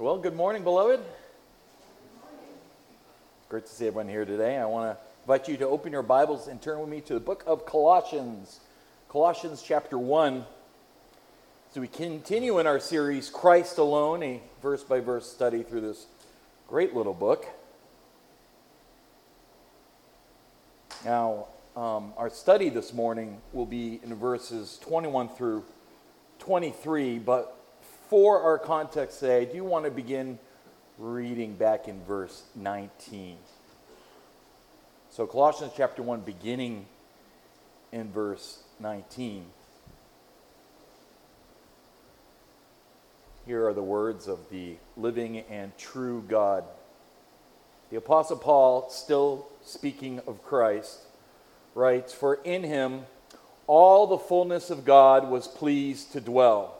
Well, good morning, beloved. Great to see everyone here today. I want to invite you to open your Bibles and turn with me to the book of Colossians, Colossians chapter 1. So we continue in our series, Christ Alone, a verse by verse study through this great little book. Now, um, our study this morning will be in verses 21 through 23, but for our context today, do want to begin reading back in verse 19. So, Colossians chapter 1, beginning in verse 19. Here are the words of the living and true God. The Apostle Paul, still speaking of Christ, writes, For in him all the fullness of God was pleased to dwell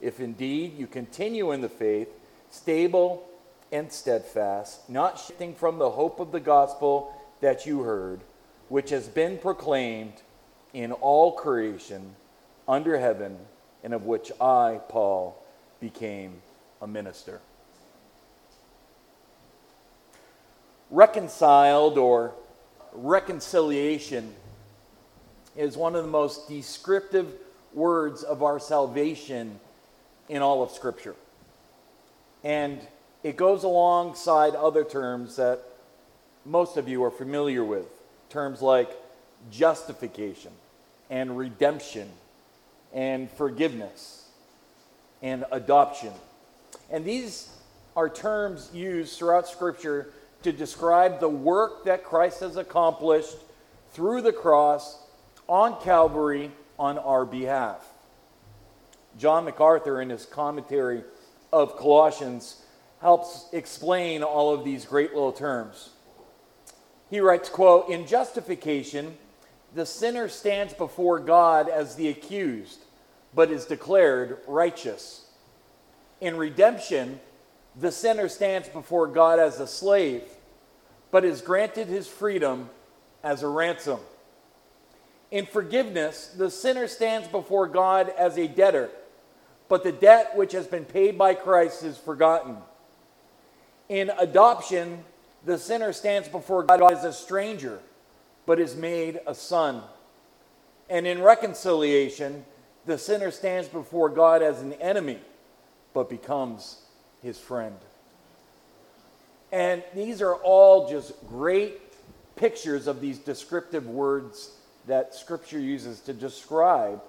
if indeed you continue in the faith, stable and steadfast, not shifting from the hope of the gospel that you heard, which has been proclaimed in all creation under heaven, and of which I, Paul, became a minister. Reconciled or reconciliation is one of the most descriptive words of our salvation in all of Scripture. And it goes alongside other terms that most of you are familiar with terms like justification and redemption and forgiveness and adoption. And these are terms used throughout Scripture to describe the work that Christ has accomplished through the cross on Calvary on our behalf. John MacArthur, in his commentary of Colossians, helps explain all of these great little terms. He writes, quote, In justification, the sinner stands before God as the accused, but is declared righteous. In redemption, the sinner stands before God as a slave, but is granted his freedom as a ransom. In forgiveness, the sinner stands before God as a debtor, but the debt which has been paid by Christ is forgotten. In adoption, the sinner stands before God as a stranger, but is made a son. And in reconciliation, the sinner stands before God as an enemy, but becomes his friend. And these are all just great pictures of these descriptive words that Scripture uses to describe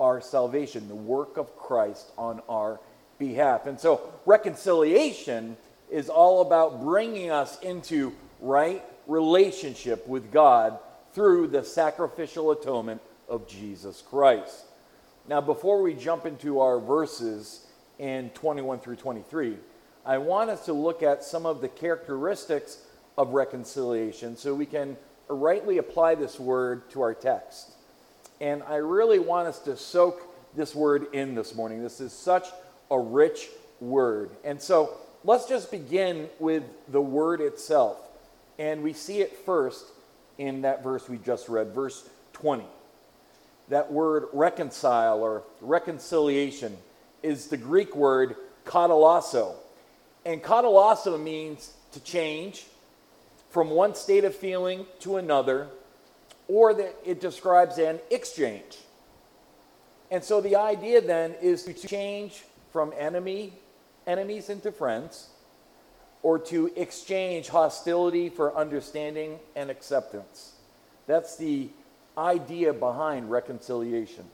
our salvation, the work of Christ on our behalf. And so reconciliation is all about bringing us into right relationship with God through the sacrificial atonement of Jesus Christ. Now, before we jump into our verses in 21 through 23, I want us to look at some of the characteristics of reconciliation so we can rightly apply this word to our text. And I really want us to soak this word in this morning. This is such a rich word. And so let's just begin with the word itself. And we see it first in that verse we just read, verse 20. That word reconcile or reconciliation is the Greek word katallasso. And katallasso means to change from one state of feeling to another or that it describes an exchange. And so the idea then is to change from enemy enemies into friends or to exchange hostility for understanding and acceptance. That's the idea behind reconciliation.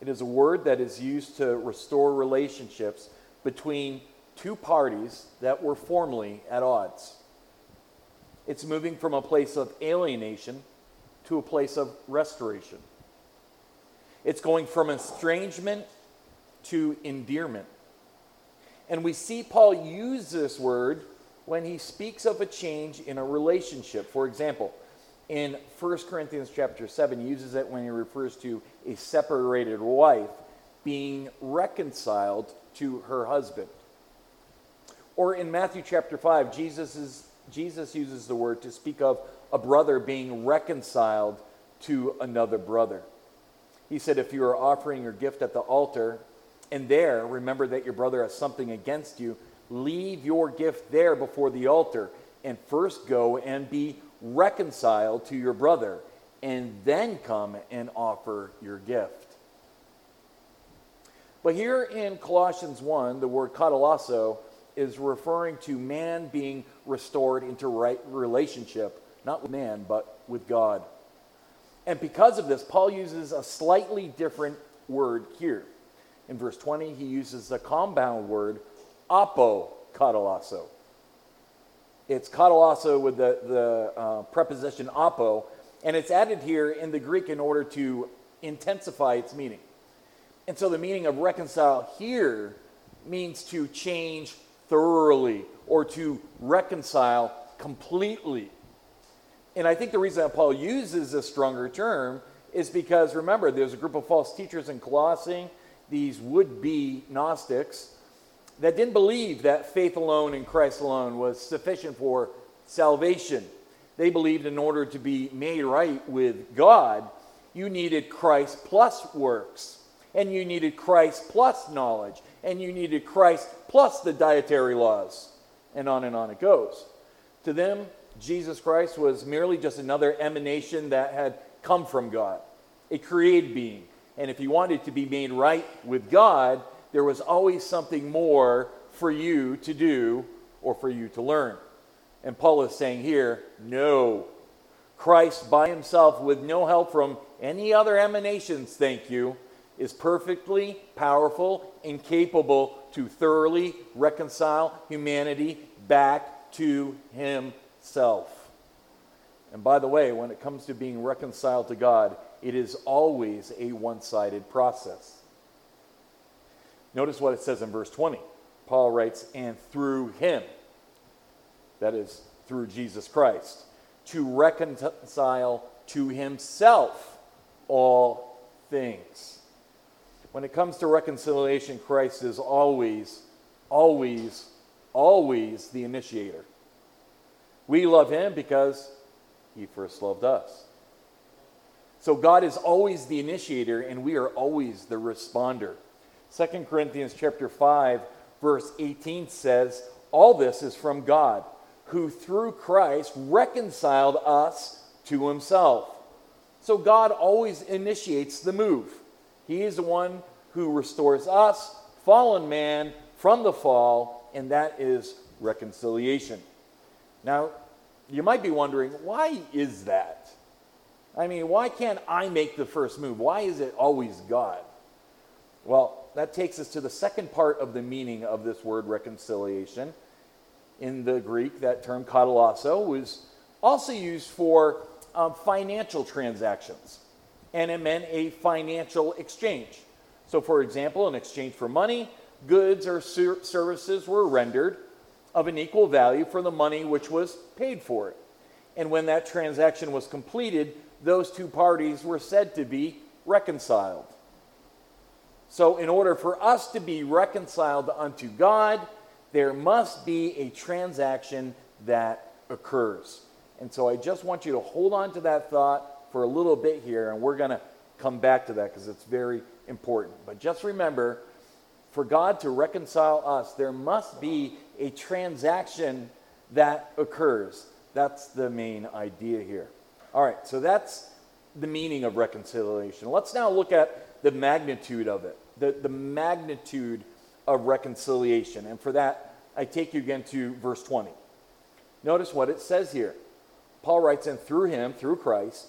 It is a word that is used to restore relationships between two parties that were formerly at odds. It's moving from a place of alienation to a place of restoration. It's going from estrangement to endearment. And we see Paul use this word when he speaks of a change in a relationship. For example, in 1 Corinthians chapter 7, he uses it when he refers to a separated wife being reconciled to her husband. Or in Matthew chapter 5, Jesus, is, Jesus uses the word to speak of a brother being reconciled to another brother. He said, If you are offering your gift at the altar, and there remember that your brother has something against you, leave your gift there before the altar, and first go and be reconciled to your brother, and then come and offer your gift. But here in Colossians 1, the word katalasso is referring to man being restored into right relationship, not with man, but with God. And because of this, Paul uses a slightly different word here. In verse 20, he uses the compound word apokatalasso. It's katalasso with the, the uh, preposition apo, and it's added here in the Greek in order to intensify its meaning. And so the meaning of reconcile here means to change thoroughly or to reconcile completely. And I think the reason that Paul uses a stronger term is because remember, there's a group of false teachers in Colossae, these would be Gnostics, that didn't believe that faith alone in Christ alone was sufficient for salvation. They believed in order to be made right with God, you needed Christ plus works, and you needed Christ plus knowledge, and you needed Christ plus the dietary laws, and on and on it goes. To them, Jesus Christ was merely just another emanation that had come from God, a created being. And if you wanted to be made right with God, there was always something more for you to do or for you to learn. And Paul is saying here, no. Christ by himself, with no help from any other emanations, thank you, is perfectly powerful and capable to thoroughly reconcile humanity back to himself. And by the way, when it comes to being reconciled to God, it is always a one sided process. Notice what it says in verse 20. Paul writes, and through him, that is, through Jesus Christ, to reconcile to himself all things when it comes to reconciliation, Christ is always, always, always the initiator. We love him because he first loved us. So God is always the initiator and we are always the responder. 2 Corinthians chapter 5 verse 18 says, "All this is from God, who through Christ reconciled us to himself." So God always initiates the move. He is the one who restores us, fallen man, from the fall, and that is reconciliation. Now, you might be wondering, why is that? I mean, why can't I make the first move? Why is it always God? Well, that takes us to the second part of the meaning of this word reconciliation. In the Greek, that term katalasso was also used for um, financial transactions and it meant a financial exchange. So, for example, in exchange for money, goods or ser- services were rendered of an equal value for the money which was paid for it. And when that transaction was completed, those two parties were said to be reconciled. So, in order for us to be reconciled unto God, there must be a transaction that occurs. And so, I just want you to hold on to that thought for a little bit here, and we're going to come back to that because it's very important. But just remember for God to reconcile us, there must be a transaction that occurs. That's the main idea here. All right, so that's the meaning of reconciliation. Let's now look at the magnitude of it, the, the magnitude of reconciliation. And for that, I take you again to verse 20. Notice what it says here. Paul writes, And through him, through Christ,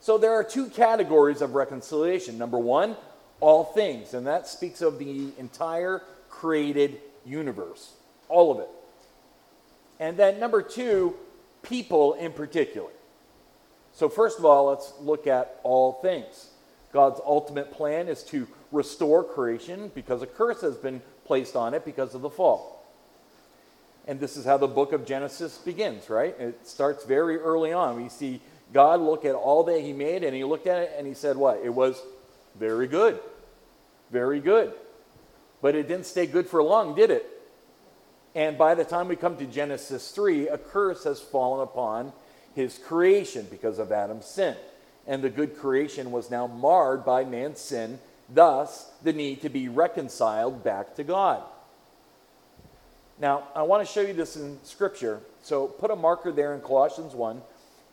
So there are two categories of reconciliation. Number one, all things, and that speaks of the entire created universe, all of it. And then number two, people in particular. So, first of all, let's look at all things. God's ultimate plan is to restore creation because a curse has been placed on it because of the fall. And this is how the book of Genesis begins, right? It starts very early on. We see God look at all that He made, and He looked at it and He said, What? It was very good. Very good. But it didn't stay good for long, did it? And by the time we come to Genesis 3, a curse has fallen upon his creation because of Adam's sin. And the good creation was now marred by man's sin, thus, the need to be reconciled back to God. Now, I want to show you this in Scripture. So put a marker there in Colossians 1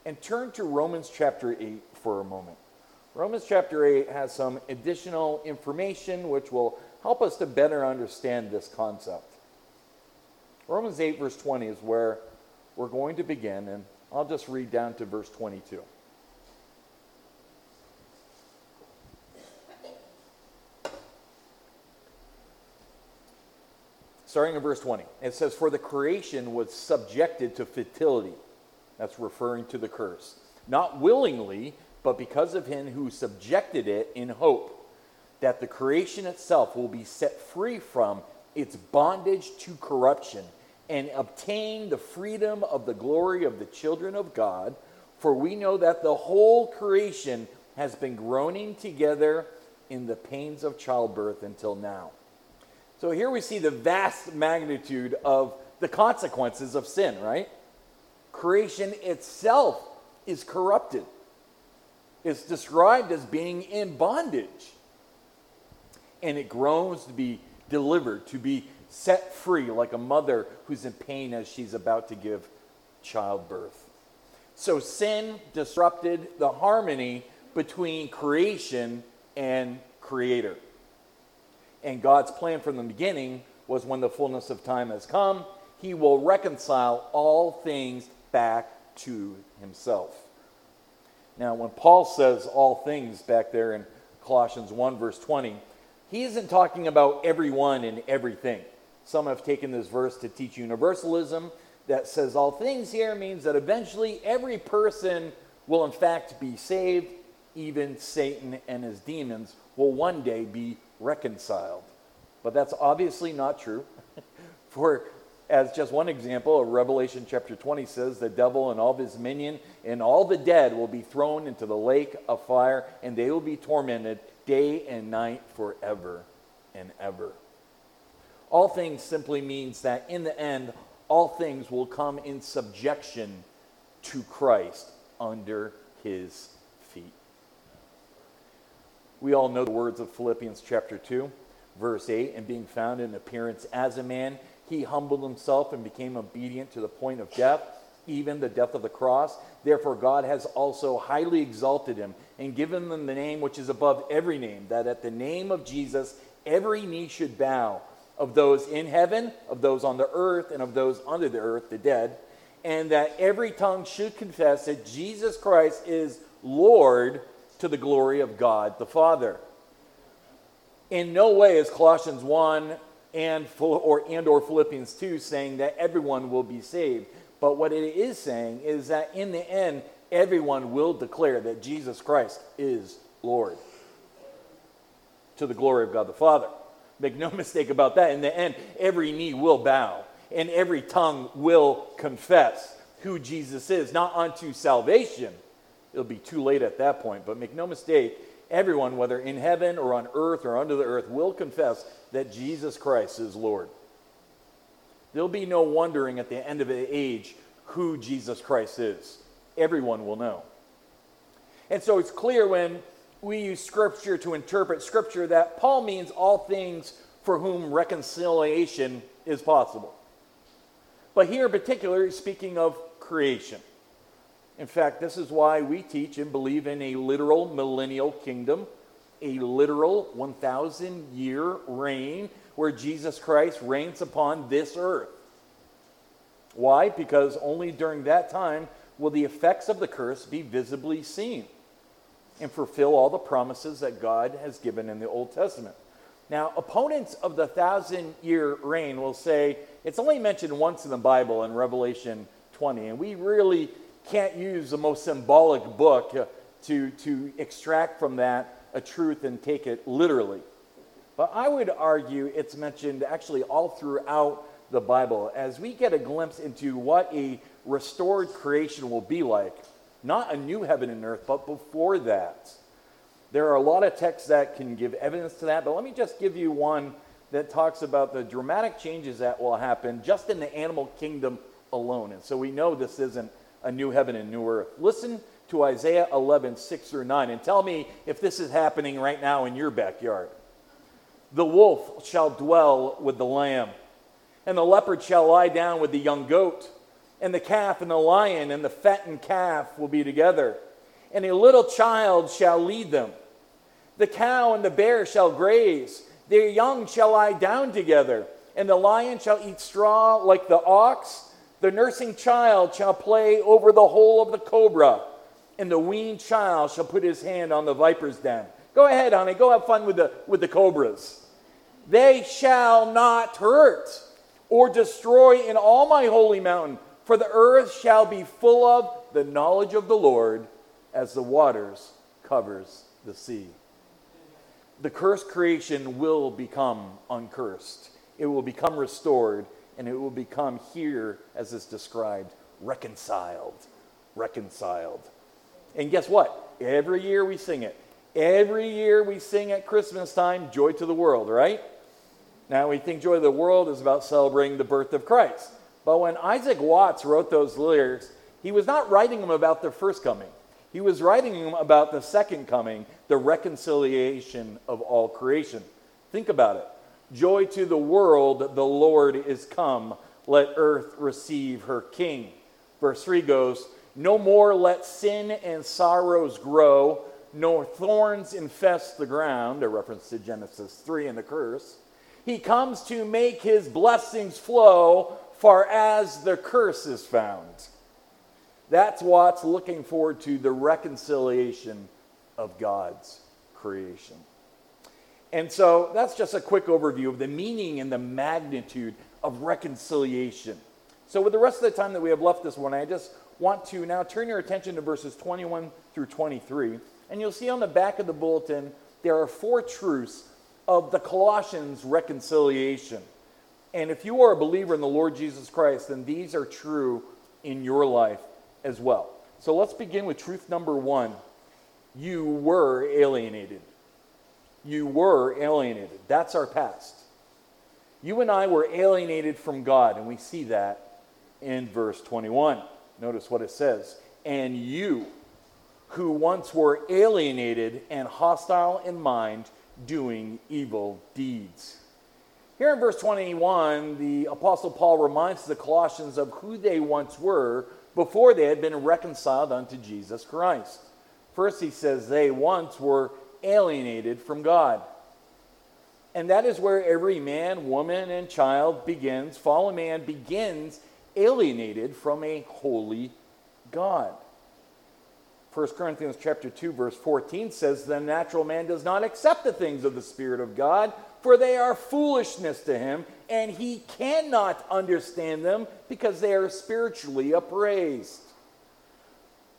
and turn to Romans chapter 8 for a moment. Romans chapter 8 has some additional information which will help us to better understand this concept. Romans 8, verse 20 is where we're going to begin, and I'll just read down to verse 22. Starting in verse 20, it says, For the creation was subjected to futility. That's referring to the curse. Not willingly, but because of him who subjected it in hope that the creation itself will be set free from its bondage to corruption and obtain the freedom of the glory of the children of God. For we know that the whole creation has been groaning together in the pains of childbirth until now. So here we see the vast magnitude of the consequences of sin, right? Creation itself is corrupted. It's described as being in bondage. And it groans to be delivered, to be set free, like a mother who's in pain as she's about to give childbirth. So sin disrupted the harmony between creation and creator. And God's plan from the beginning was when the fullness of time has come, he will reconcile all things back to himself. Now, when Paul says all things back there in Colossians 1, verse 20, he isn't talking about everyone and everything. Some have taken this verse to teach universalism that says all things here means that eventually every person will, in fact, be saved. Even Satan and his demons will one day be reconciled. But that's obviously not true. For, as just one example, Revelation chapter 20 says the devil and all his minion and all the dead will be thrown into the lake of fire, and they will be tormented day and night forever and ever. All things simply means that in the end, all things will come in subjection to Christ under his feet. We all know the words of Philippians chapter 2, verse 8 and being found in appearance as a man, he humbled himself and became obedient to the point of death, even the death of the cross. Therefore, God has also highly exalted him and given him the name which is above every name, that at the name of Jesus every knee should bow of those in heaven, of those on the earth, and of those under the earth, the dead, and that every tongue should confess that Jesus Christ is Lord to the glory of God the Father. In no way is Colossians 1 and, or, and or Philippians 2 saying that everyone will be saved. But what it is saying is that in the end, everyone will declare that Jesus Christ is Lord to the glory of God the Father. Make no mistake about that. In the end, every knee will bow and every tongue will confess who Jesus is, not unto salvation. It'll be too late at that point, but make no mistake, everyone, whether in heaven or on earth or under the earth, will confess that Jesus Christ is Lord. There'll be no wondering at the end of the age who Jesus Christ is. Everyone will know. And so it's clear when we use Scripture to interpret Scripture that Paul means all things for whom reconciliation is possible. But here in particular, he's speaking of creation. In fact, this is why we teach and believe in a literal millennial kingdom a literal 1,000 year reign where Jesus Christ reigns upon this earth. Why? Because only during that time will the effects of the curse be visibly seen and fulfill all the promises that God has given in the Old Testament. Now, opponents of the thousand year reign will say it's only mentioned once in the Bible in Revelation 20, and we really can't use the most symbolic book uh, to, to extract from that a truth and take it literally. But I would argue it's mentioned actually all throughout the Bible as we get a glimpse into what a restored creation will be like. Not a new heaven and earth, but before that. There are a lot of texts that can give evidence to that, but let me just give you one that talks about the dramatic changes that will happen just in the animal kingdom alone. And so we know this isn't a new heaven and new earth. Listen to Isaiah 11, 6 through 9, and tell me if this is happening right now in your backyard. The wolf shall dwell with the lamb, and the leopard shall lie down with the young goat, and the calf and the lion and the fattened calf will be together, and a little child shall lead them. The cow and the bear shall graze, their young shall lie down together, and the lion shall eat straw like the ox. The nursing child shall play over the hole of the cobra, and the weaned child shall put his hand on the viper's den. Go ahead, honey, go have fun with the, with the cobras. They shall not hurt or destroy in all my holy mountain, for the earth shall be full of the knowledge of the Lord as the waters covers the sea. The cursed creation will become uncursed. It will become restored and it will become here, as is described, reconciled. Reconciled. And guess what? Every year we sing it. Every year we sing at Christmas time, Joy to the World, right? Now we think Joy to the World is about celebrating the birth of Christ. But when Isaac Watts wrote those lyrics, he was not writing them about the first coming. He was writing them about the second coming, the reconciliation of all creation. Think about it. Joy to the world, the Lord is come. Let earth receive her king. Verse 3 goes, No more let sin and sorrows grow, nor thorns infest the ground, a reference to Genesis 3 and the curse. He comes to make his blessings flow, far as the curse is found. That's what's looking forward to the reconciliation of God's creation. And so that's just a quick overview of the meaning and the magnitude of reconciliation. So, with the rest of the time that we have left this morning, I just want to now turn your attention to verses 21 through 23. And you'll see on the back of the bulletin, there are four truths of the Colossians reconciliation. And if you are a believer in the Lord Jesus Christ, then these are true in your life as well. So let's begin with truth number one you were alienated you were alienated. That's our past. You and I were alienated from God, and we see that in verse 21. Notice what it says. And you, who once were alienated and hostile in mind, doing evil deeds. Here in verse 21, the Apostle Paul reminds the Colossians of who they once were before they had been reconciled unto Jesus Christ. First, he says they once were alienated from God. And that is where every man, woman, and child begins. Fallen man begins alienated from a holy God. 1 Corinthians chapter 2 verse 14 says the natural man does not accept the things of the spirit of God for they are foolishness to him and he cannot understand them because they are spiritually appraised.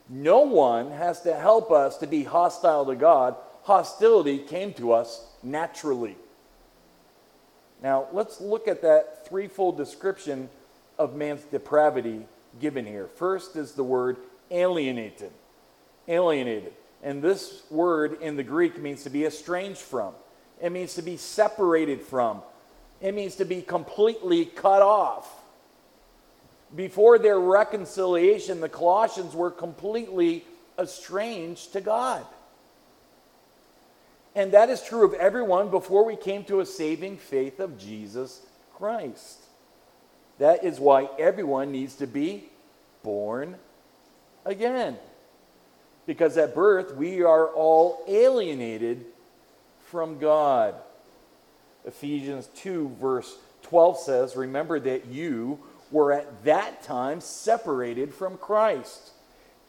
No one has to help us to be hostile to God hostility came to us naturally. Now, let's look at that threefold description of man's depravity given here. First is the word alienated. Alienated. And this word in the Greek means to be estranged from, it means to be separated from, it means to be completely cut off. Before their reconciliation, the Colossians were completely estranged to God. And that is true of everyone before we came to a saving faith of Jesus Christ. That is why everyone needs to be born again. Because at birth, we are all alienated from God. Ephesians 2, verse 12 says, Remember that you were at that time separated from Christ,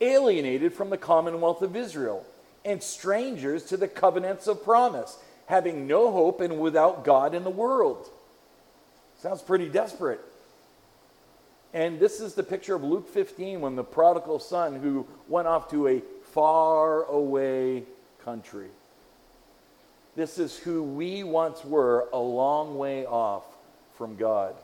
alienated from the commonwealth of Israel, and strangers to the covenants of promise, having no hope and without God in the world. Sounds pretty desperate. And this is the picture of Luke 15 when the prodigal son who went off to a far away country. This is who we once were a long way off from God.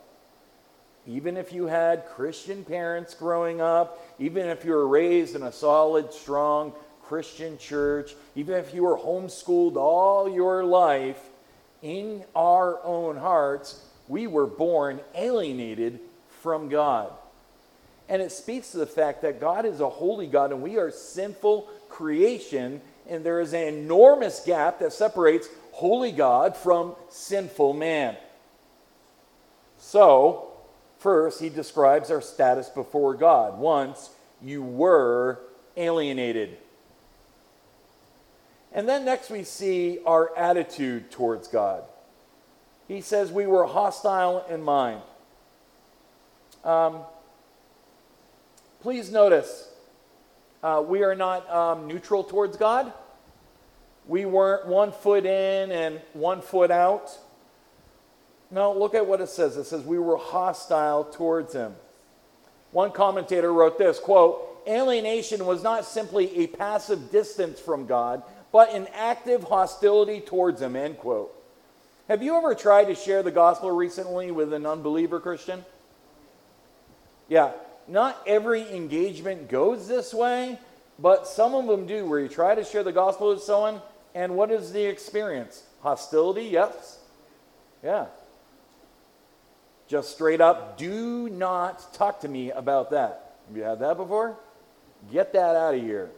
Even if you had Christian parents growing up, even if you were raised in a solid, strong Christian church, even if you were homeschooled all your life, in our own hearts, we were born alienated from God. And it speaks to the fact that God is a holy God and we are sinful creation, and there is an enormous gap that separates holy God from sinful man. So, first, he describes our status before God. Once you were alienated. And then next we see our attitude towards God. He says we were hostile in mind. Um, please notice uh, we are not um, neutral towards God. We weren't one foot in and one foot out. No, look at what it says. It says we were hostile towards him. One commentator wrote this quote, alienation was not simply a passive distance from God, but in active hostility towards him, end quote. Have you ever tried to share the gospel recently with an unbeliever Christian? Yeah, not every engagement goes this way, but some of them do, where you try to share the gospel with someone, and what is the experience? Hostility, yes. Yeah. Just straight up, do not talk to me about that. Have you had that before? Get that out of here.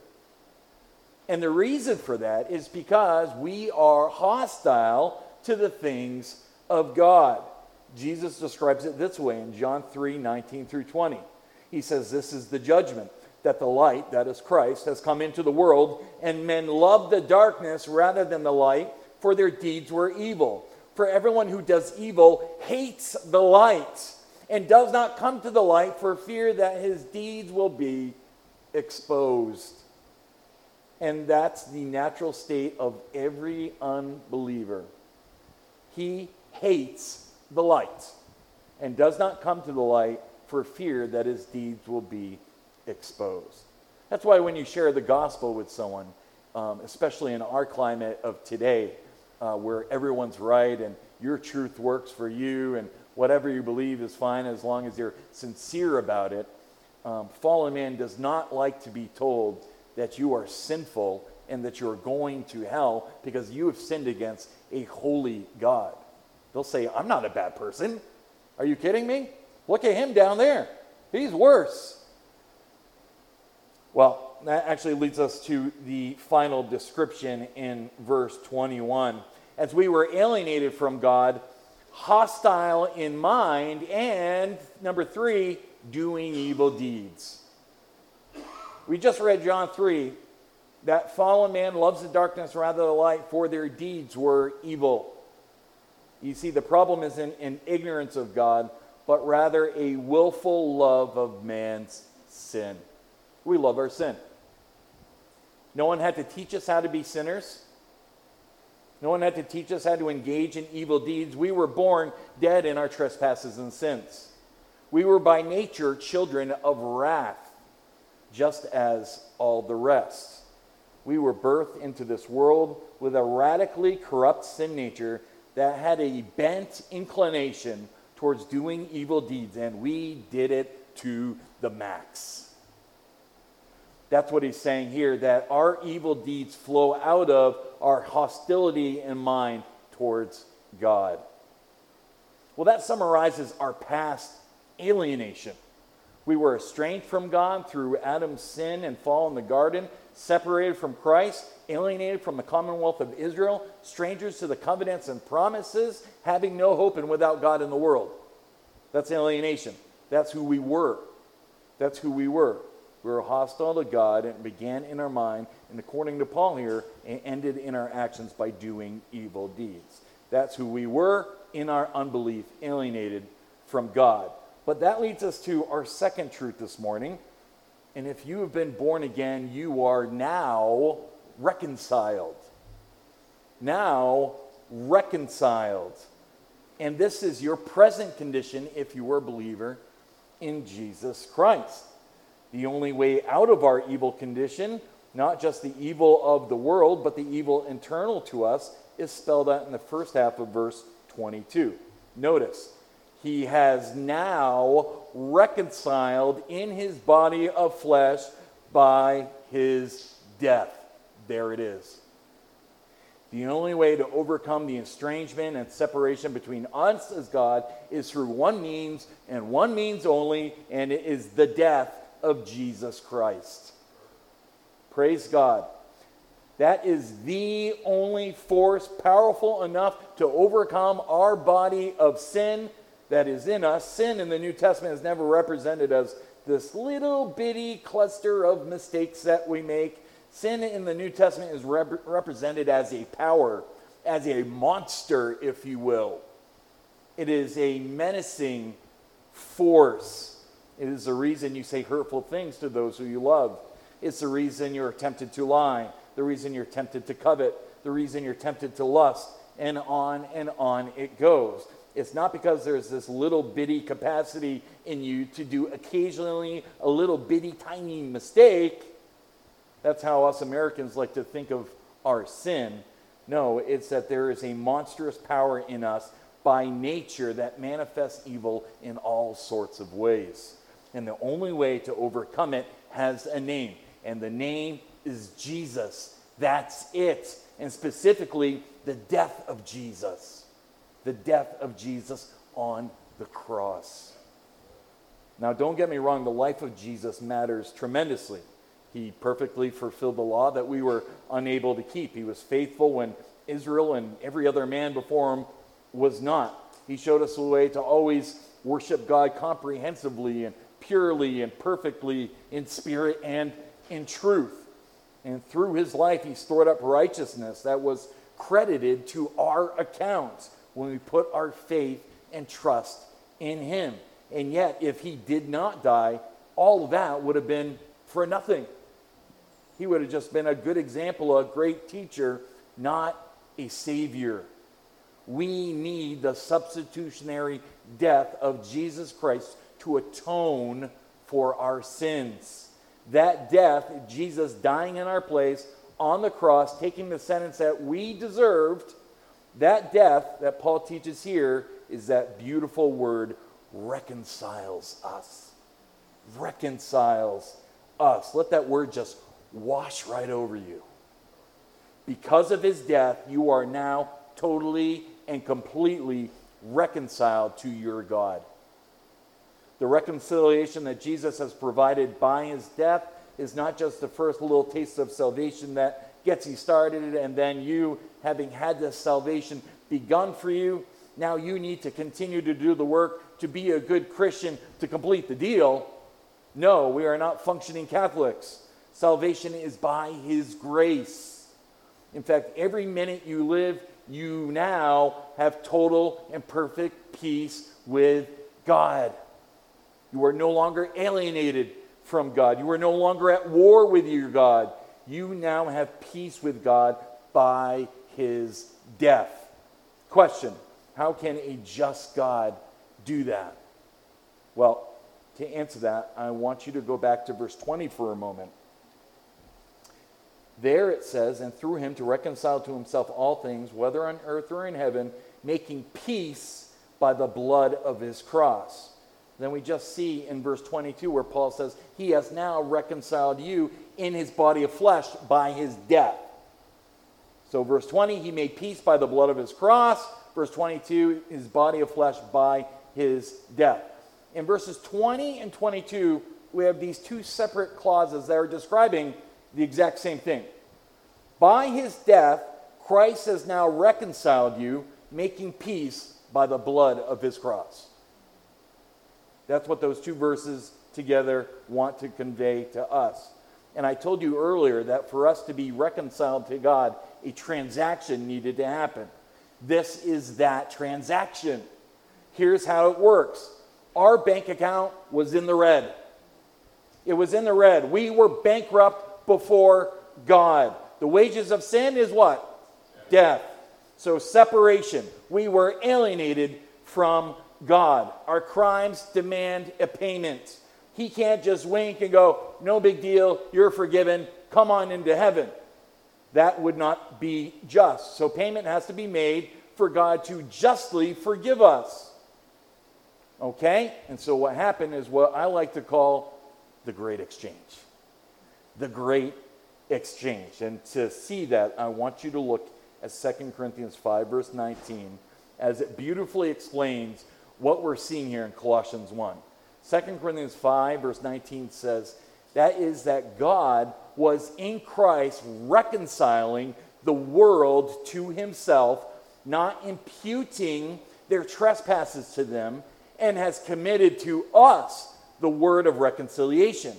And the reason for that is because we are hostile to the things of God. Jesus describes it this way in John 3 19 through 20. He says, This is the judgment that the light, that is Christ, has come into the world, and men love the darkness rather than the light, for their deeds were evil. For everyone who does evil hates the light and does not come to the light for fear that his deeds will be exposed. And that's the natural state of every unbeliever. He hates the light and does not come to the light for fear that his deeds will be exposed. That's why when you share the gospel with someone, um, especially in our climate of today, uh, where everyone's right and your truth works for you and whatever you believe is fine as long as you're sincere about it. Um, fallen man does not like to be told that you are sinful and that you're going to hell because you have sinned against a holy God. They'll say, I'm not a bad person. Are you kidding me? Look at him down there. He's worse. Well, that actually leads us to the final description in verse 21 as we were alienated from God, hostile in mind, and number three, doing evil deeds. We just read John 3 that fallen man loves the darkness rather than the light, for their deeds were evil. You see, the problem isn't in ignorance of God, but rather a willful love of man's sin. We love our sin. No one had to teach us how to be sinners. No one had to teach us how to engage in evil deeds. We were born dead in our trespasses and sins. We were by nature children of wrath, just as all the rest. We were birthed into this world with a radically corrupt sin nature that had a bent inclination towards doing evil deeds, and we did it to the max. That's what he's saying here that our evil deeds flow out of our hostility in mind towards God. Well, that summarizes our past alienation. We were estranged from God through Adam's sin and fall in the garden, separated from Christ, alienated from the commonwealth of Israel, strangers to the covenants and promises, having no hope and without God in the world. That's alienation. That's who we were. That's who we were. We were hostile to God, and it began in our mind, and according to Paul here, it ended in our actions by doing evil deeds. That's who we were in our unbelief, alienated from God. But that leads us to our second truth this morning. And if you have been born again, you are now reconciled. Now reconciled. And this is your present condition if you were a believer in Jesus Christ. The only way out of our evil condition, not just the evil of the world, but the evil internal to us, is spelled out in the first half of verse 22. Notice, he has now reconciled in his body of flesh by his death. There it is. The only way to overcome the estrangement and separation between us as God is through one means and one means only, and it is the death of Jesus Christ. Praise God. That is the only force powerful enough to overcome our body of sin that is in us. Sin in the New Testament is never represented as this little bitty cluster of mistakes that we make. Sin in the New Testament is rep- represented as a power, as a monster, if you will. It is a menacing force. It is the reason you say hurtful things to those who you love. It's the reason you're tempted to lie, the reason you're tempted to covet, the reason you're tempted to lust, and on and on it goes. It's not because there's this little bitty capacity in you to do occasionally a little bitty tiny mistake. That's how us Americans like to think of our sin. No, it's that there is a monstrous power in us by nature that manifests evil in all sorts of ways. And the only way to overcome it has a name, and the name is Jesus. That's it. And specifically, the death of Jesus the death of Jesus on the cross. Now, don't get me wrong, the life of Jesus matters tremendously. He perfectly fulfilled the law that we were unable to keep. He was faithful when Israel and every other man before him was not. He showed us a way to always worship God comprehensively and purely and perfectly in spirit and in truth. And through his life, he stored up righteousness that was credited to our account when we put our faith and trust in Him. And yet, if He did not die, all of that would have been for nothing. He would have just been a good example, a great teacher, not a savior. We need the substitutionary death of Jesus Christ to atone for our sins. That death, Jesus dying in our place on the cross, taking the sentence that we deserved, that death that Paul teaches here is that beautiful word reconciles us. Reconciles us. Let that word just wash right over you. Because of his death, you are now totally and completely reconciled to your God. The reconciliation that Jesus has provided by his death is not just the first little taste of salvation that gets you started, and then you, having had this salvation begun for you, now you need to continue to do the work to be a good Christian to complete the deal. No, we are not functioning Catholics. Salvation is by His grace. In fact, every minute you live, you now have total and perfect peace with God. You are no longer alienated from God. You are no longer at war with your God you now have peace with God by his death. Question How can a just God do that? Well, to answer that, I want you to go back to verse 20 for a moment. There it says, and through him to reconcile to himself all things, whether on earth or in heaven, making peace by the blood of his cross. Then we just see in verse 22 where Paul says, He has now reconciled you in his body of flesh by his death. So, verse 20, he made peace by the blood of his cross. Verse 22, his body of flesh by his death. In verses 20 and 22, we have these two separate clauses that are describing the exact same thing. By his death, Christ has now reconciled you, making peace by the blood of his cross. That's what those two verses together want to convey to us. And I told you earlier that for us to be reconciled to God, a transaction needed to happen. This is that transaction. Here's how it works our bank account was in the red. It was in the red. We were bankrupt before God. The wages of sin is what? Death. So, separation. We were alienated from God. Our crimes demand a payment. He can't just wink and go, no big deal, you're forgiven, come on into heaven. That would not be just. So, payment has to be made for God to justly forgive us. Okay? And so, what happened is what I like to call the great exchange. The great exchange. And to see that, I want you to look at 2 Corinthians 5, verse 19, as it beautifully explains what we're seeing here in Colossians 1. 2 Corinthians 5, verse 19 says, That is, that God was in Christ reconciling the world to himself, not imputing their trespasses to them, and has committed to us the word of reconciliation.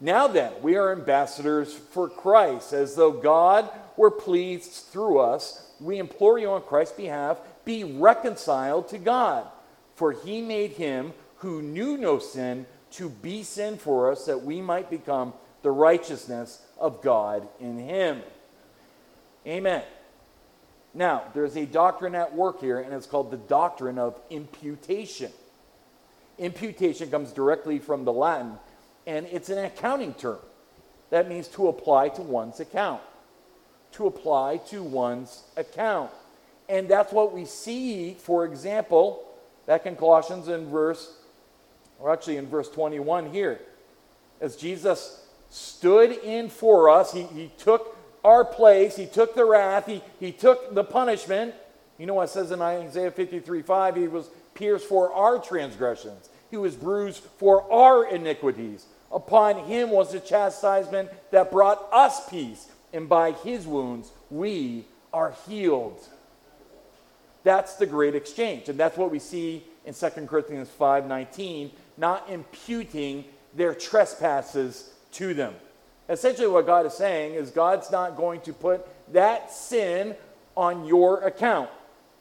Now then, we are ambassadors for Christ, as though God were pleased through us. We implore you on Christ's behalf, be reconciled to God. For he made him who knew no sin to be sin for us, that we might become the righteousness of God in him. Amen. Now, there's a doctrine at work here, and it's called the doctrine of imputation. Imputation comes directly from the Latin, and it's an accounting term. That means to apply to one's account. To apply to one's account. And that's what we see, for example, back in Colossians in verse, or actually in verse 21 here. As Jesus stood in for us, he, he took our place, he took the wrath, he, he took the punishment. You know what it says in Isaiah 53 5? He was pierced for our transgressions, he was bruised for our iniquities. Upon him was the chastisement that brought us peace, and by his wounds we are healed. That's the great exchange. And that's what we see in 2 Corinthians 5:19, not imputing their trespasses to them. Essentially what God is saying is God's not going to put that sin on your account.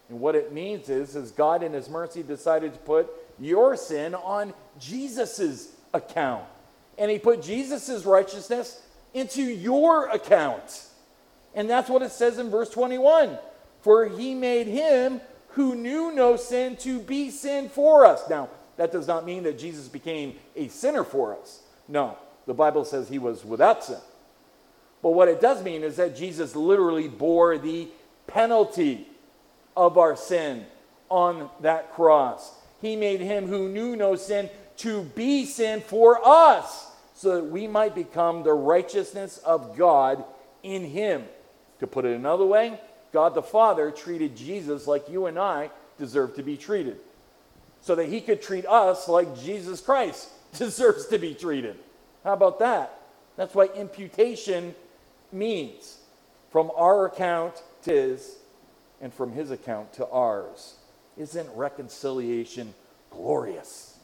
And what it means is, is God in his mercy decided to put your sin on Jesus' account. And he put Jesus' righteousness into your account. And that's what it says in verse 21. For he made him who knew no sin to be sin for us. Now, that does not mean that Jesus became a sinner for us. No, the Bible says he was without sin. But what it does mean is that Jesus literally bore the penalty of our sin on that cross. He made him who knew no sin to be sin for us, so that we might become the righteousness of God in him. To put it another way, God the Father treated Jesus like you and I deserve to be treated, so that he could treat us like Jesus Christ deserves to be treated. How about that? That's what imputation means from our account to his, and from his account to ours. Isn't reconciliation glorious?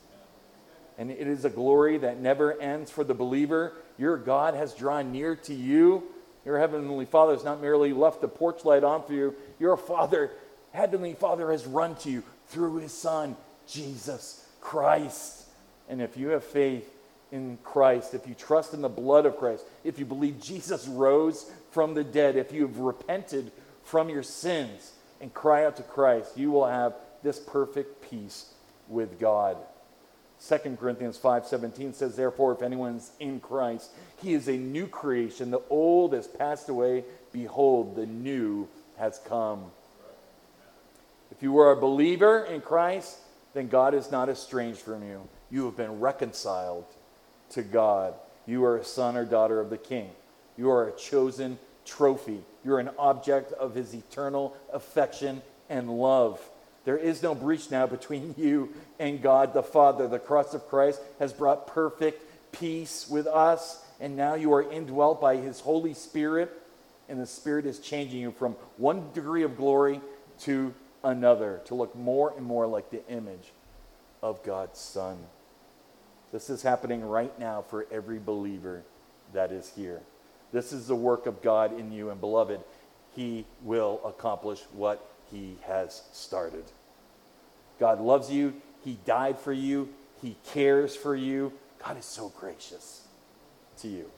And it is a glory that never ends for the believer. Your God has drawn near to you your heavenly Father has not merely left the porch light on for you, your Father, Heavenly Father, has run to you through his Son, Jesus Christ. And if you have faith in Christ, if you trust in the blood of Christ, if you believe Jesus rose from the dead, if you have repented from your sins and cry out to Christ, you will have this perfect peace with God. 2 Corinthians 5:17 says therefore if anyone's in Christ he is a new creation the old has passed away behold the new has come. If you are a believer in Christ then God is not estranged from you. You have been reconciled to God. You are a son or daughter of the king. You are a chosen trophy. You're an object of his eternal affection and love. There is no breach now between you and God the Father. The cross of Christ has brought perfect peace with us, and now you are indwelt by His Holy Spirit, and the Spirit is changing you from one degree of glory to another to look more and more like the image of God's Son. This is happening right now for every believer that is here. This is the work of God in you, and beloved, He will accomplish what He has started. God loves you, He died for you, He cares for you. God is so gracious to you.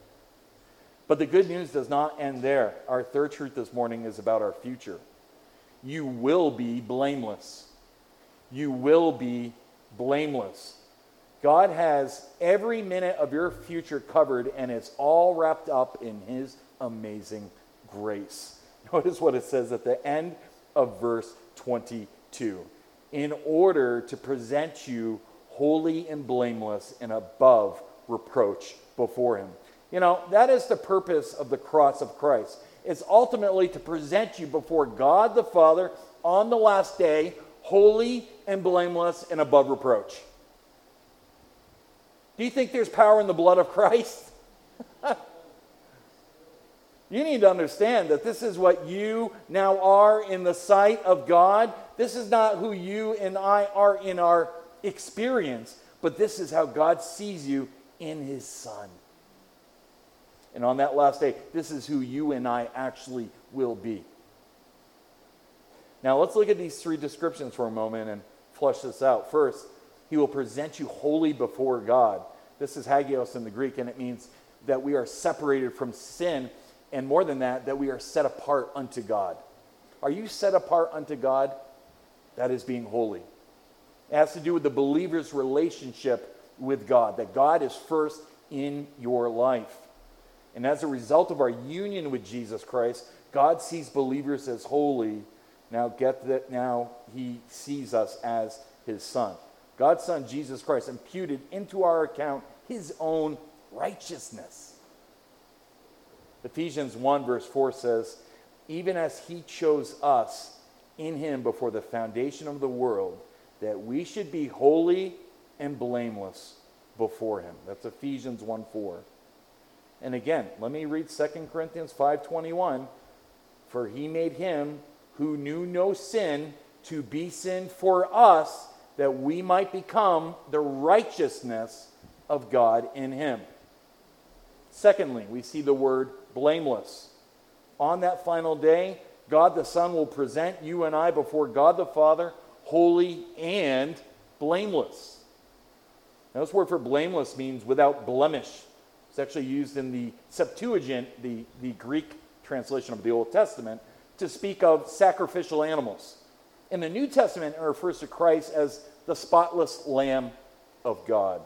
But the good news does not end there. Our third truth this morning is about our future. You will be blameless. You will be blameless. God has every minute of your future covered, and it's all wrapped up in His amazing grace. Notice what it says at the end of verse 22 in order to present you holy and blameless and above reproach before Him. You know, that is the purpose of the cross of Christ. It's ultimately to present you before God the Father on the last day, holy and blameless and above reproach. Do you think there's power in the blood of Christ? you need to understand that this is what you now are in the sight of God. This is not who you and I are in our experience, but this is how God sees you in His Son. And on that last day, this is who you and I actually will be. Now, let's look at these three descriptions for a moment and flush this out. First, he will present you holy before God. This is hagios in the Greek, and it means that we are separated from sin, and more than that, that we are set apart unto God. Are you set apart unto God? That is being holy. It has to do with the believer's relationship with God, that God is first in your life. And as a result of our union with Jesus Christ, God sees believers as holy. Now, get that now he sees us as his son. God's son, Jesus Christ, imputed into our account his own righteousness. Ephesians 1, verse 4 says, Even as he chose us in him before the foundation of the world, that we should be holy and blameless before him. That's Ephesians 1 4. And again, let me read 2 Corinthians 5:21. For he made him who knew no sin to be sin for us that we might become the righteousness of God in him. Secondly, we see the word blameless. On that final day, God the Son will present you and I before God the Father holy and blameless. Now, this word for blameless means without blemish. It's actually used in the Septuagint, the, the Greek translation of the Old Testament, to speak of sacrificial animals. In the New Testament, it refers to Christ as the spotless Lamb of God.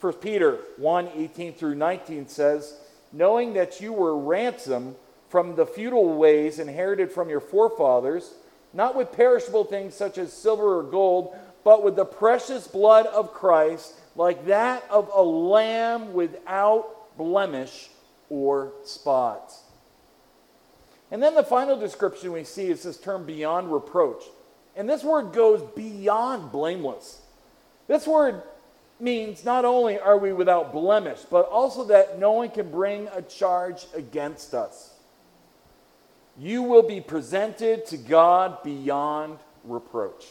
1 Peter 1 18 through 19 says, Knowing that you were ransomed from the futile ways inherited from your forefathers, not with perishable things such as silver or gold, but with the precious blood of Christ like that of a lamb without blemish or spot. And then the final description we see is this term beyond reproach. And this word goes beyond blameless. This word means not only are we without blemish, but also that no one can bring a charge against us. You will be presented to God beyond reproach.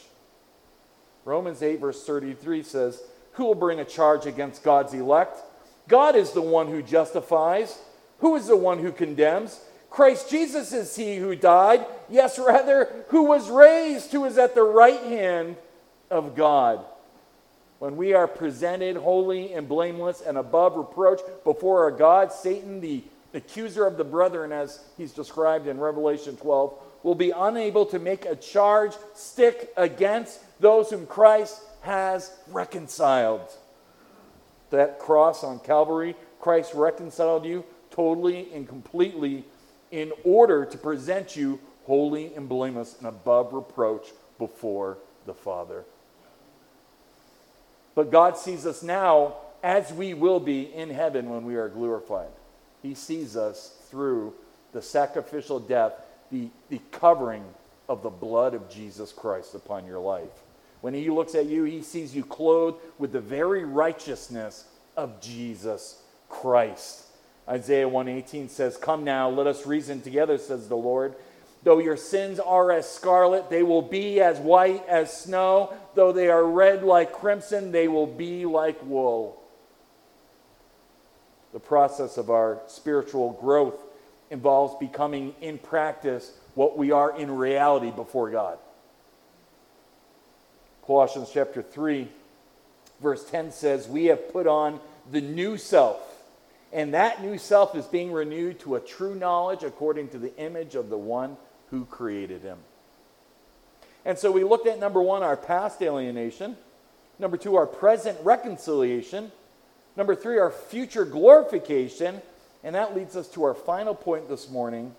Romans 8, verse 33 says, who will bring a charge against God's elect? God is the one who justifies. Who is the one who condemns? Christ Jesus is he who died. Yes, rather, who was raised, who is at the right hand of God. When we are presented holy and blameless and above reproach before our God, Satan, the accuser of the brethren, as he's described in Revelation 12, will be unable to make a charge stick against those whom Christ has reconciled. That cross on Calvary, Christ reconciled you totally and completely in order to present you holy and blameless and above reproach before the Father. But God sees us now as we will be in heaven when we are glorified. He sees us through the sacrificial death, the, the covering of the blood of Jesus Christ upon your life. When he looks at you, he sees you clothed with the very righteousness of Jesus Christ. Isaiah 118 says, Come now, let us reason together, says the Lord. Though your sins are as scarlet, they will be as white as snow. though they are red like crimson, they will be like wool. The process of our spiritual growth involves becoming in practice what we are in reality before God. Colossians chapter 3, verse 10 says, We have put on the new self. And that new self is being renewed to a true knowledge according to the image of the one who created him. And so we looked at number one, our past alienation. Number two, our present reconciliation. Number three, our future glorification. And that leads us to our final point this morning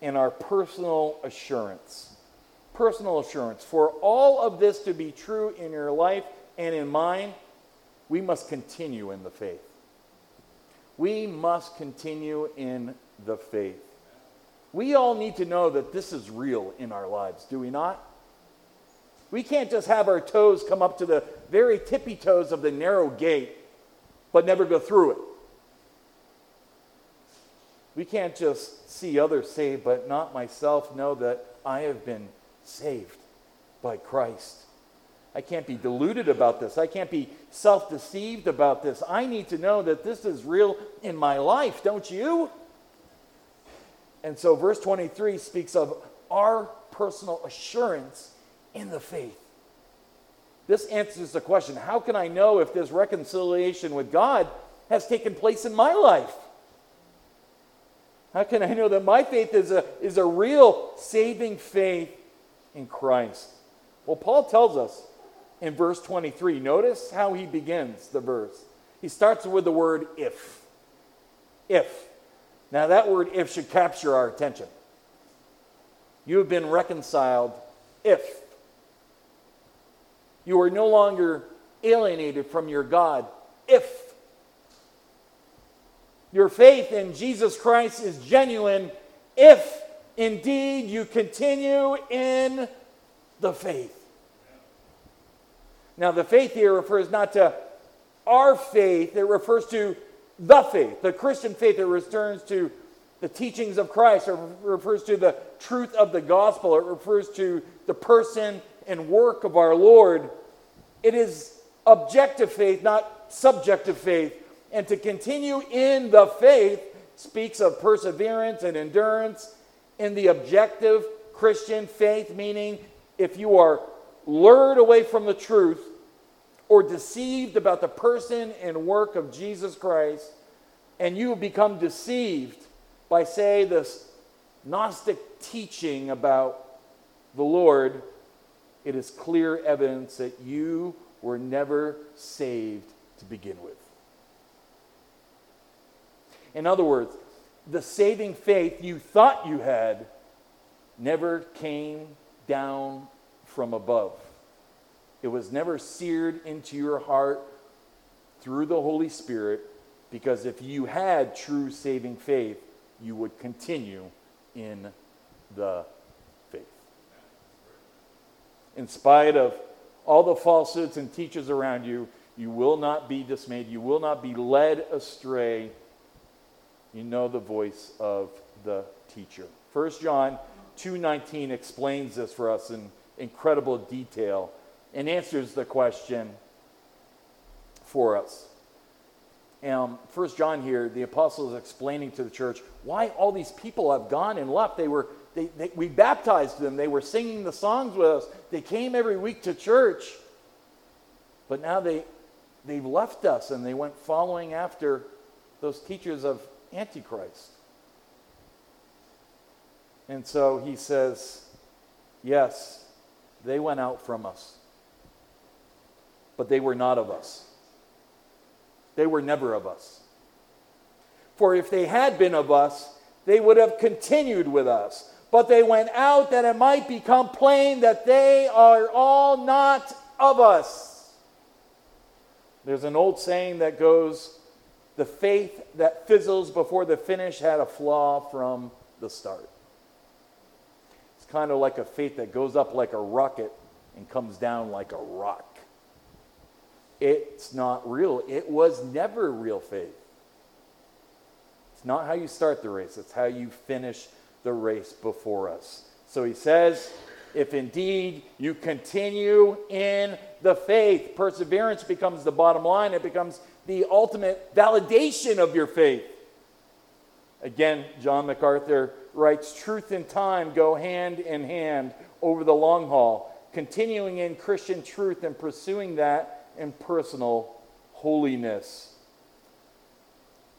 in our personal assurance. Personal assurance. For all of this to be true in your life and in mine, we must continue in the faith. We must continue in the faith. We all need to know that this is real in our lives, do we not? We can't just have our toes come up to the very tippy toes of the narrow gate, but never go through it. We can't just see others saved, but not myself know that I have been saved by Christ. I can't be deluded about this. I can't be self deceived about this. I need to know that this is real in my life, don't you? And so, verse 23 speaks of our personal assurance in the faith. This answers the question how can I know if this reconciliation with God has taken place in my life? How can I know that my faith is a, is a real saving faith in Christ? Well, Paul tells us in verse 23. Notice how he begins the verse. He starts with the word if. If. Now, that word if should capture our attention. You have been reconciled if. You are no longer alienated from your God if your faith in Jesus Christ is genuine if indeed you continue in the faith. Now, the faith here refers not to our faith, it refers to the faith, the Christian faith. It returns to the teachings of Christ, or refers to the truth of the gospel, it refers to the person and work of our Lord. It is objective faith, not subjective faith. And to continue in the faith speaks of perseverance and endurance in the objective Christian faith, meaning if you are lured away from the truth or deceived about the person and work of Jesus Christ, and you become deceived by, say, this Gnostic teaching about the Lord, it is clear evidence that you were never saved to begin with. In other words, the saving faith you thought you had never came down from above. It was never seared into your heart through the Holy Spirit, because if you had true saving faith, you would continue in the faith. In spite of all the falsehoods and teachers around you, you will not be dismayed. You will not be led astray. You know the voice of the teacher. 1 John 2:19 explains this for us in incredible detail and answers the question for us. Um, First John here, the apostle is explaining to the church why all these people have gone and left. They were, they, they, we baptized them. They were singing the songs with us. They came every week to church, but now they, they've left us and they went following after those teachers of Antichrist. And so he says, yes, they went out from us but they were not of us. They were never of us. For if they had been of us, they would have continued with us. But they went out that it might become plain that they are all not of us. There's an old saying that goes, the faith that fizzles before the finish had a flaw from the start. It's kind of like a faith that goes up like a rocket and comes down like a rock it's not real. It was never real faith. It's not how you start the race, it's how you finish the race before us. So he says, if indeed you continue in the faith. Perseverance becomes the bottom line, it becomes the ultimate validation of your faith. Again, John MacArthur writes truth and time go hand in hand over the long haul, continuing in Christian truth and pursuing that in personal holiness.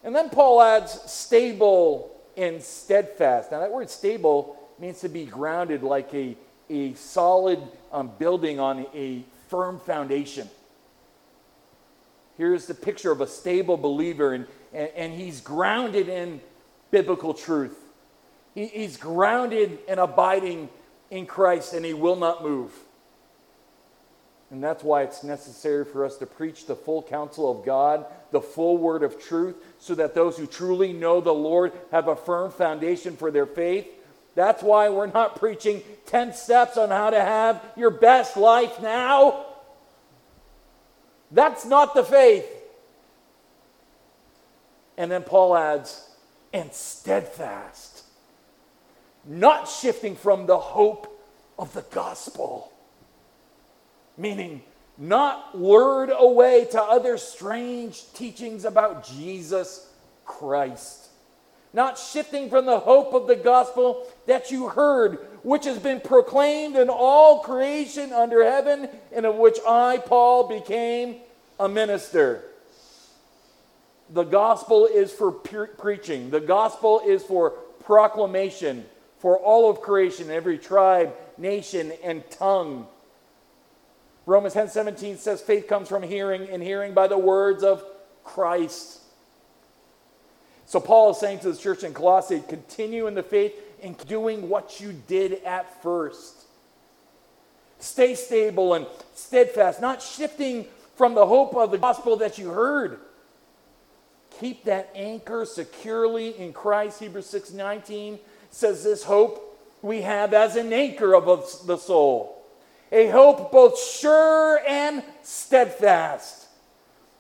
And then Paul adds stable and steadfast. Now, that word stable means to be grounded like a, a solid um, building on a firm foundation. Here's the picture of a stable believer, and, and, and he's grounded in biblical truth. He, he's grounded and abiding in Christ, and he will not move. And that's why it's necessary for us to preach the full counsel of God, the full word of truth, so that those who truly know the Lord have a firm foundation for their faith. That's why we're not preaching 10 steps on how to have your best life now. That's not the faith. And then Paul adds, and steadfast, not shifting from the hope of the gospel meaning not lured away to other strange teachings about Jesus Christ. Not shifting from the hope of the gospel that you heard, which has been proclaimed in all creation under heaven, and of which I, Paul, became a minister. The gospel is for pre- preaching, the gospel is for proclamation for all of creation, every tribe, nation, and tongue. Romans 10 17 says faith comes from hearing, and hearing by the words of Christ. So Paul is saying to the church in Colossae, continue in the faith and doing what you did at first. Stay stable and steadfast, not shifting from the hope of the gospel that you heard. Keep that anchor securely in Christ. Hebrews 6 19 says this hope we have as an anchor of the soul a hope both sure and steadfast,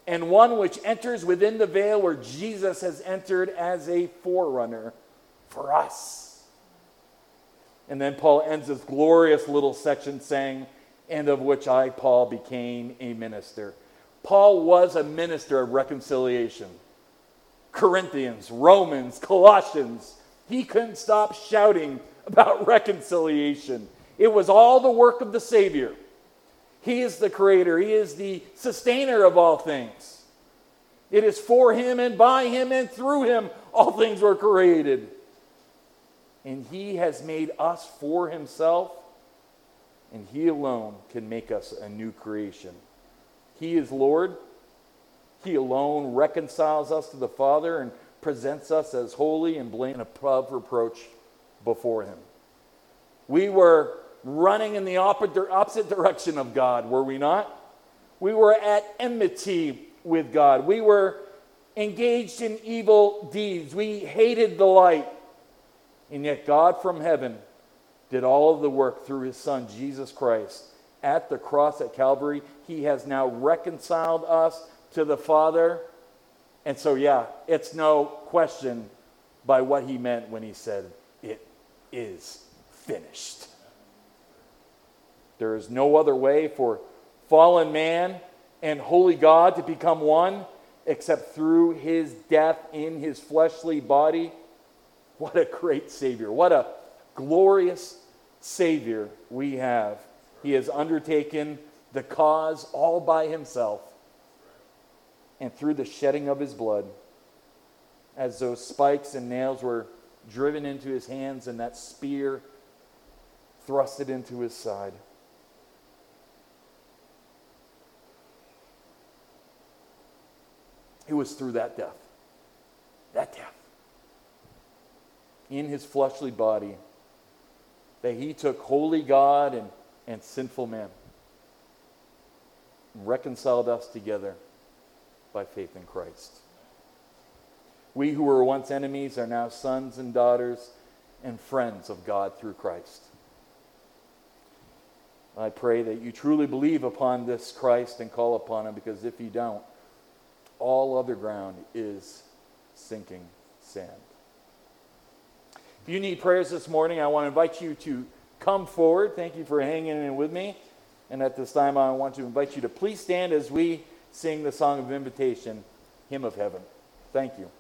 and one which enters within the veil where Jesus has entered as a forerunner for us. And then Paul ends this glorious little section saying, and of which I, Paul, became a minister. Paul was a minister of reconciliation. Corinthians, Romans, Colossians, he couldn't stop shouting about reconciliation. It was all the work of the Savior. He is the creator, He is the sustainer of all things. It is for Him and by Him and through Him all things were created. And He has made us for Himself, and He alone can make us a new creation. He is Lord. He alone reconciles us to the Father and presents us as holy and blameless above reproach before Him. We were running in the opposite direction of God, were we not? We were at enmity with God. We were engaged in evil deeds. We hated the light. And yet, God from heaven did all of the work through his Son, Jesus Christ. At the cross at Calvary, he has now reconciled us to the Father. And so, yeah, it's no question by what he meant when he said, It is finished. There is no other way for fallen man and holy God to become one except through his death in his fleshly body. What a great Savior. What a glorious Savior we have. He has undertaken the cause all by himself. And through the shedding of his blood, as those spikes and nails were driven into his hands and that spear thrusted into his side. It was through that death. That death. In his fleshly body, that he took holy God and, and sinful man, reconciled us together by faith in Christ. We who were once enemies are now sons and daughters and friends of God through Christ. I pray that you truly believe upon this Christ and call upon him, because if you don't, all other ground is sinking sand. If you need prayers this morning, I want to invite you to come forward. Thank you for hanging in with me. And at this time, I want to invite you to please stand as we sing the song of invitation, Hymn of Heaven. Thank you.